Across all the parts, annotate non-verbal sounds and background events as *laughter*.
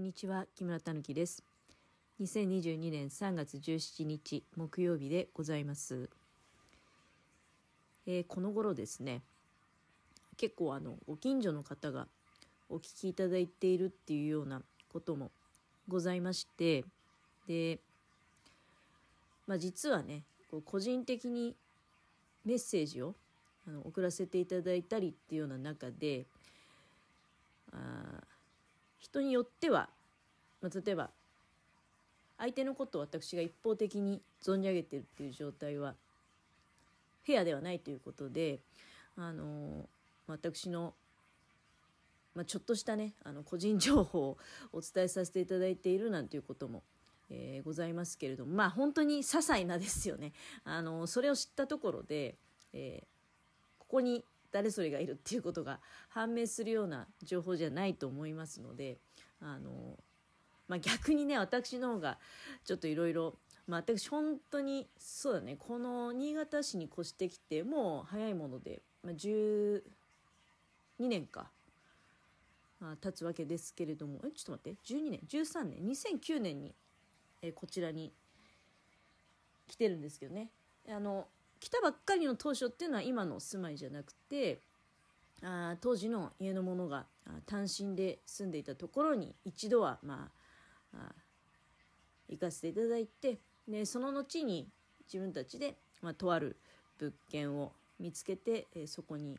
んにちは木村たぬきです。2022年3月17日木曜日でございます、えー、この頃ですね結構あのご近所の方がお聞きいただいているっていうようなこともございましてでまあ実はねこう個人的にメッセージをあの送らせていただいたりっていうような中であ人によっては、まあ、例えば相手のことを私が一方的に存じ上げてるっていう状態はフェアではないということであの私の、まあ、ちょっとしたねあの個人情報をお伝えさせていただいているなんていうことも、えー、ございますけれどもまあ本当に些細なですよね。あのそれを知ったところで、えー、ここに誰それがいるっていうことが判明するような情報じゃないと思いますのであの、まあ、逆にね私の方がちょっといろいろ私本当にそうだねこの新潟市に越してきてもう早いもので、まあ、12年か、まあ、経つわけですけれどもえちょっと待って12年13年2009年に、えこちらに来てるんですけどね。あの来たばっかりの当初っていうのは今の住まいじゃなくてあ当時の家の者が単身で住んでいたところに一度はまああ行かせていただいてでその後に自分たちで、まあ、とある物件を見つけて、えそこに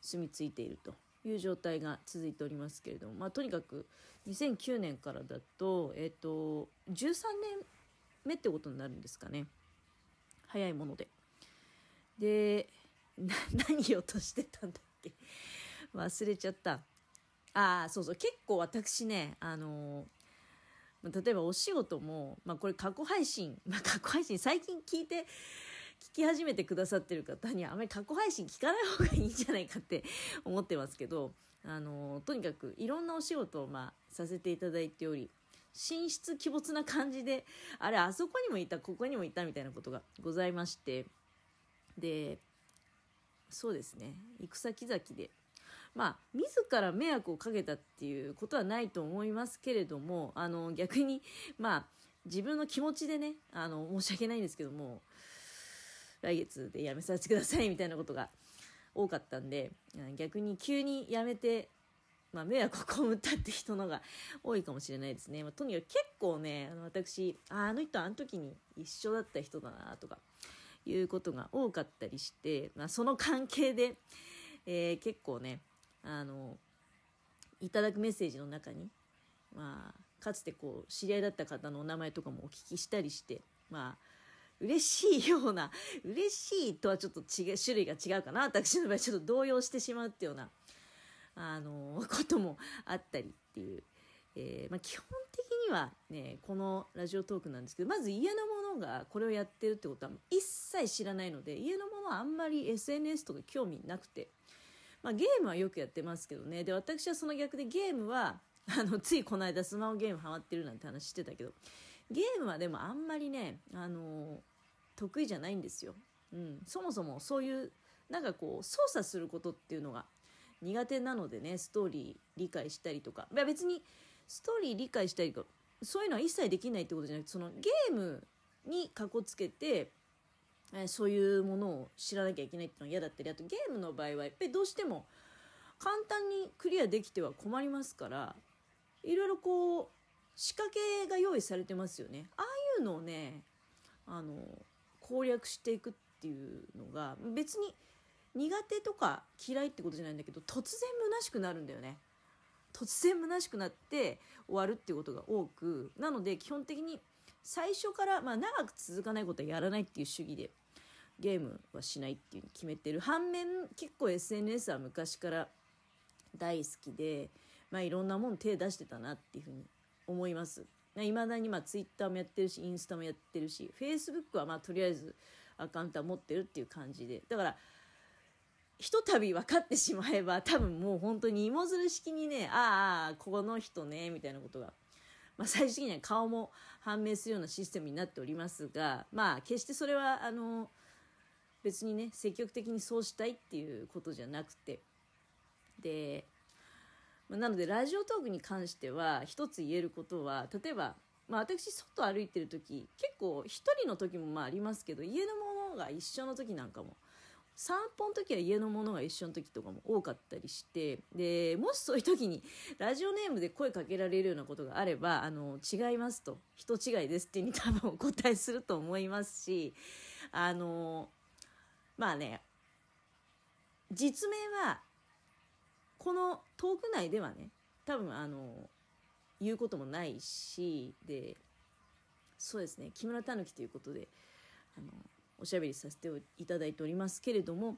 住み着いているという状態が続いておりますけれども、まあ、とにかく2009年からだと,、えーと13年目ってことになるんですかね早いもので。で *laughs* 何言おうとしてたんだっけ？忘れちゃった。ああそうそう。結構私ねあのー、例えばお仕事も、まあ、これ過去配信、*laughs* まあ、過去配信最近聞いて聞き始めてくださってる方にはあまり過去配信聞かない方がいいんじゃないかって *laughs* 思ってますけどあのー、とにかくいろんなお仕事を、まあ、させていただいており神出鬼没な感じであれあそこにもいたここにもいたみたいなことがございましてでそうですね。行く先々で。まあ自ら迷惑をかけたっていうことはないと思いますけれどもあの逆にまあ自分の気持ちでねあの申し訳ないんですけども来月で辞めさせてくださいみたいなことが多かったんで逆に急に辞めて、まあ、迷惑を被ったって人のが多いかもしれないですね、まあ、とにかく結構ねあの私あの人あの時に一緒だった人だなとかいうことが多かったりして、まあ、その関係で、えー、結構ねあのいただくメッセージの中に、まあ、かつてこう知り合いだった方のお名前とかもお聞きしたりしてまあ嬉しいような *laughs* 嬉しいとはちょっと違う種類が違うかな私の場合ちょっと動揺してしまうっていうようなあのこともあったりっていう、えーまあ、基本的にはねこのラジオトークなんですけどまず家のがこれをやってるってことは一切知らないので家の者はあんまり SNS とか興味なくて、まあ、ゲームはよくやってますけどね。で私はその逆でゲームは *laughs* あのついこの間スマホゲームハマってるなんて話してたけどゲームはでもあんまりね、あの得意じゃないんですよ、うん、そもそもそういうなんかこう操作することっていうのが苦手なのでねストーリー理解したりとか。別にストーリー理解したりとかそういうのは一切できないってことじゃなくてそのゲームにかこつけて、えそういうものを知らなきゃいけないっていうのは嫌だったりあとゲームの場合はやっぱりどうしても簡単にクリアできては困りますからいろいろこう仕掛けが用意されてますよね。ああいうのをねあの攻略していくっていうのが別に苦手とか嫌いってことじゃないんだけど突然虚しくなるんだよね。突然虚しくなって終わるっていうことが多くなので基本的に最初から、まあ、長く続かないことはやらないっていう主義でゲームはしないっていうに決めてる反面結構 SNS は昔から大好きで、まあ、いろんなもん手出してたなっていうふうに思います。いまだにまあ Twitter もやってるしインスタもやってるし Facebook はまあとりあえずアカウントは持ってるっていう感じで。だからひとたび分かってしまえば多分もう本当に芋づる式にねああこの人ねみたいなことがまあ、最終的には顔も判明するようなシステムになっておりますが、まあ、決してそれはあの別にね積極的にそうしたいっていうことじゃなくて。でまなのでラジオトークに関しては一つ言えることは例えば、まあ、私外歩いてる時結構一人の時もまあありますけど家のものが一緒の時なんかも散歩の時は家のものが一緒の時とかも多かったりしてでもしそういう時にラジオネームで声かけられるようなことがあればあの違いますと。人違いですっていうに多分お答えすると思いますしあのまあね実名はこの遠く内ではね多分あの言うこともないしでそうですね木村たぬきということであのおしゃべりさせていただいておりますけれども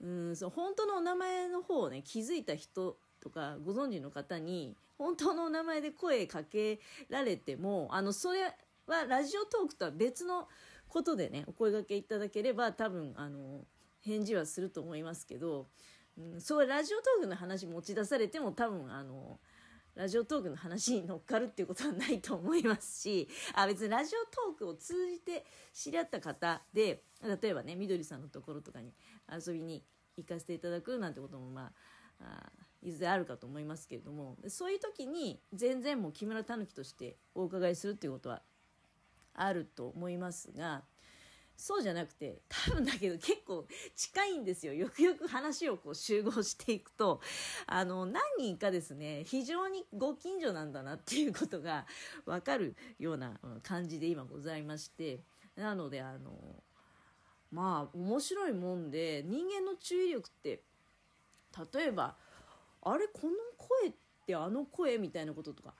うんその本当のお名前の方をね気づいた人とかご存知の方に本当のお名前で声かけられてもあのそれはラジオトークとは別のことでねお声がけいただければ多分あの返事はすると思いますけど、うん、そうラジオトークの話持ち出されても多分あのラジオトークの話に乗っかるっていうことはないと思いますし、あ別にラジオトークを通じて知り合った方で、例えばね、みどりさんのところとかに遊びに行かせていただくなんてことも、まあ、あいずれあるかと思いますけれども、そういう時に全然もう木村たぬきとしてお伺いするっていうことはあると思いますが、そうじゃなくて、多分だけど結構近いんですよ。よくよく話をこう集合していくと、あの、何人かですね、非常にご近所なんだなっていうことが *laughs* わかるような感じで今ございまして、なので、あの、まあ、面白いもんで、人間の注意力って、例えば、あれ、この声ってあの声みたいなこととか、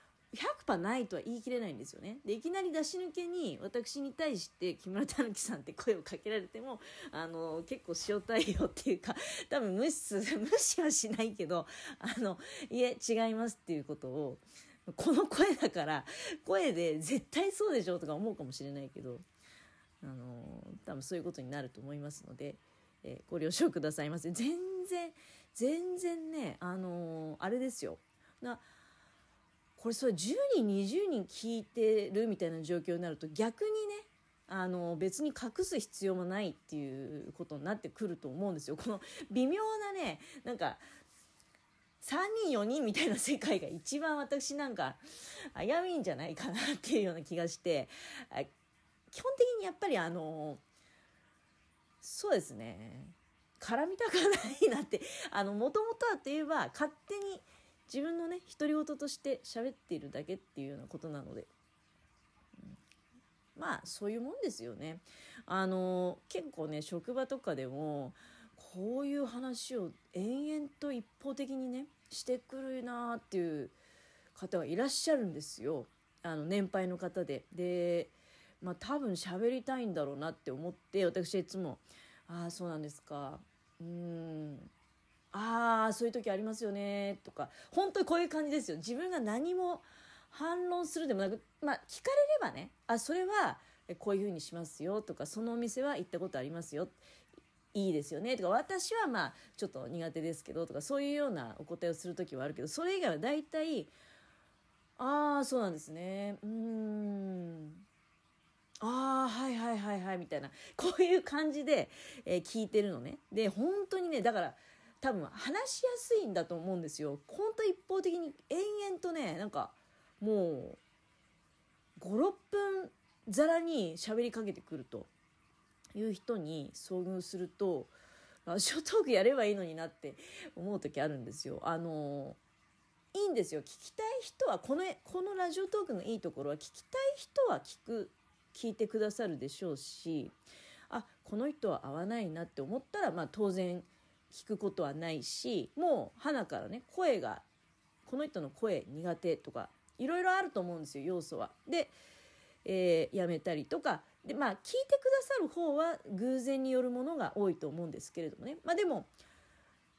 100%ないとは言い切れないんですよね。で、いきなり出し抜けに私に対して木村たぬきさんって声をかけられても、あの、結構塩対応っていうか、多分無視する、*laughs* 無視はしないけど、あの、いえ、違いますっていうことを、この声だから、声で絶対そうでしょとか思うかもしれないけど、あの、多分そういうことになると思いますので、えー、ご了承くださいませ。全然、全然ね、あのあれですよ。なこれそれ10人20人聞いてるみたいな状況になると逆にねあの別に隠す必要もないっていうことになってくると思うんですよ。この微妙なねなんか3人4人みたいな世界が一番私なんか危ういんじゃないかなっていうような気がして基本的にやっぱりあのそうですね絡みたくないなってあのもともとはといえば勝手に自分のね独り言として喋っているだけっていうようなことなので、うん、まあそういうもんですよね。あの結構ね職場とかでもこういう話を延々と一方的にねしてくるなっていう方がいらっしゃるんですよ。あの年配の方で。でまあ多分喋りたいんだろうなって思って私はいつも「ああそうなんですか。うん。ああそういう時ありますよねとか。本当にこういう感じですよ。自分が何も反論するでもなくまあ聞かれればねあそれはこういうふうにしますよとかそのお店は行ったことありますよいいですよねとか。私はまあちょっと苦手ですけどとかそういうようなお答えをする時はあるけどそれ以外は大体ああそうなんですね。うん。ああはいはいはいはいみたいな。こういう感じで、えー、聞いてるのね。で本当にねだから多分話しやすいんだと思うんですよ。ほんと一方的に延々とね、なんかもう5、6分ざらに喋りかけてくるという人に遭遇すると、ラジオトークやればいいのになって思う時あるんですよ。あの、いいんですよ。聞きたい人は、この、このラジオトークのいいところは、聞きたい人は聞く、聞いてくださるでしょうし、あ、この人は合わないなって思ったら、まあ当然、聞くことはないしもう花からね声がこの人の声苦手とかいろいろあると思うんですよ要素は。で、えー、やめたりとかでまあ聞いてくださる方は偶然によるものが多いと思うんですけれどもね。まあでも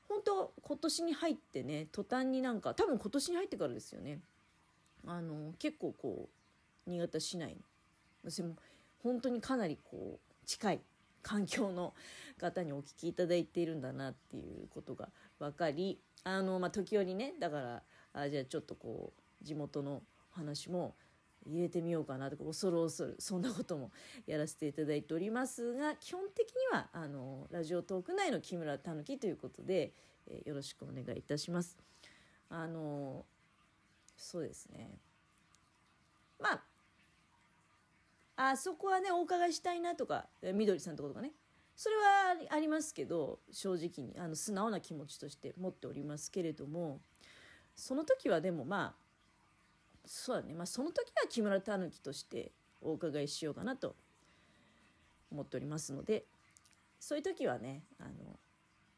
本当今年に入ってね途端になんか多分今年に入ってからですよね。あの結構こう新潟市内の。本当にかなりこう近い。環境の方にお聞きいただいているんだなっていうことが分かりあの、まあ、時折ねだからあじゃあちょっとこう地元の話も入れてみようかなとか恐る恐るそんなこともやらせていただいておりますが基本的にはあのラジオトーク内の木村たぬきということで、えー、よろしくお願いいたします。あのそうですねまああそこはねお伺いしたいなとかみどりさんとことかね。それはありますけど正直にあの素直な気持ちとして持っておりますけれどもその時はでもまあそうだね。まあその時は木村たぬきとしてお伺いしようかなと思っておりますのでそういう時はねあの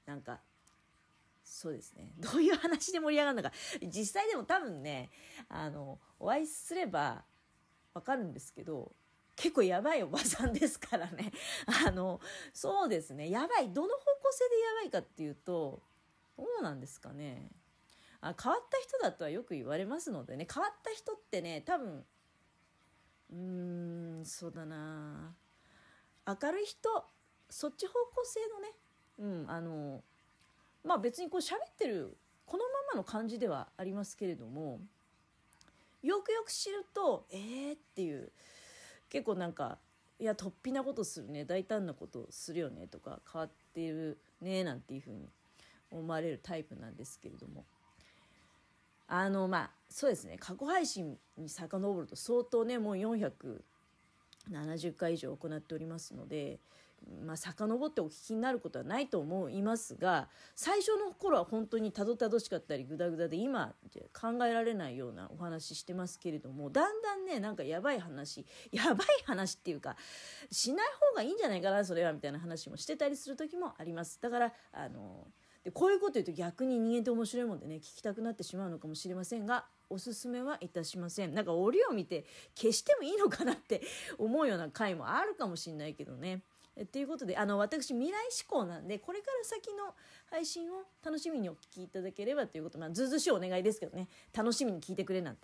なんかそうですね。どういう話で盛り上がるのか。実際でも多分ねあのお会いすればわかるんですけど結構やばいおばさん *laughs* ですからね。あのそうですね。やばい。どの方向性でやばいかっていうとどうなんですかね。あ変わった人だとはよく言われますのでね。変わった人ってね多分うーんそうだな。明るい人そっち方向性のねうんあのまあ別にこう喋ってるこのままの感じではありますけれどもよくよく知るとえーっていう結構なんかいや突飛なことするね大胆なことするよねとか変わってるねなんていうふうに思われるタイプなんですけれども。あのまあそうですね過去配信に遡ると相当ねもう470回以上行っておりますのでまあ、遡ってお聞きになることはないと思いますが最初の頃は本当にたどたどしかったりグダグダで今考えられないようなお話してますけれどもだんだんねなんかやばい話やばい話っていうかしない方がいいんじゃないかなそれはみたいな話もしてたりする時もあります。だからあのでこういうこと言うと逆に人間って面白いもんでね聞きたくなってしまうのかもしれませんがおすすめはいたしません。なんか折を見て消してもいいのかなって思うような回もあるかもしれないけどね。ということで、あの、私、未来志向なんで、これから先の配信を楽しみにお聞きいただければということ、まあ、ずうずしいお願いですけどね、楽しみに聞いてくれなんて。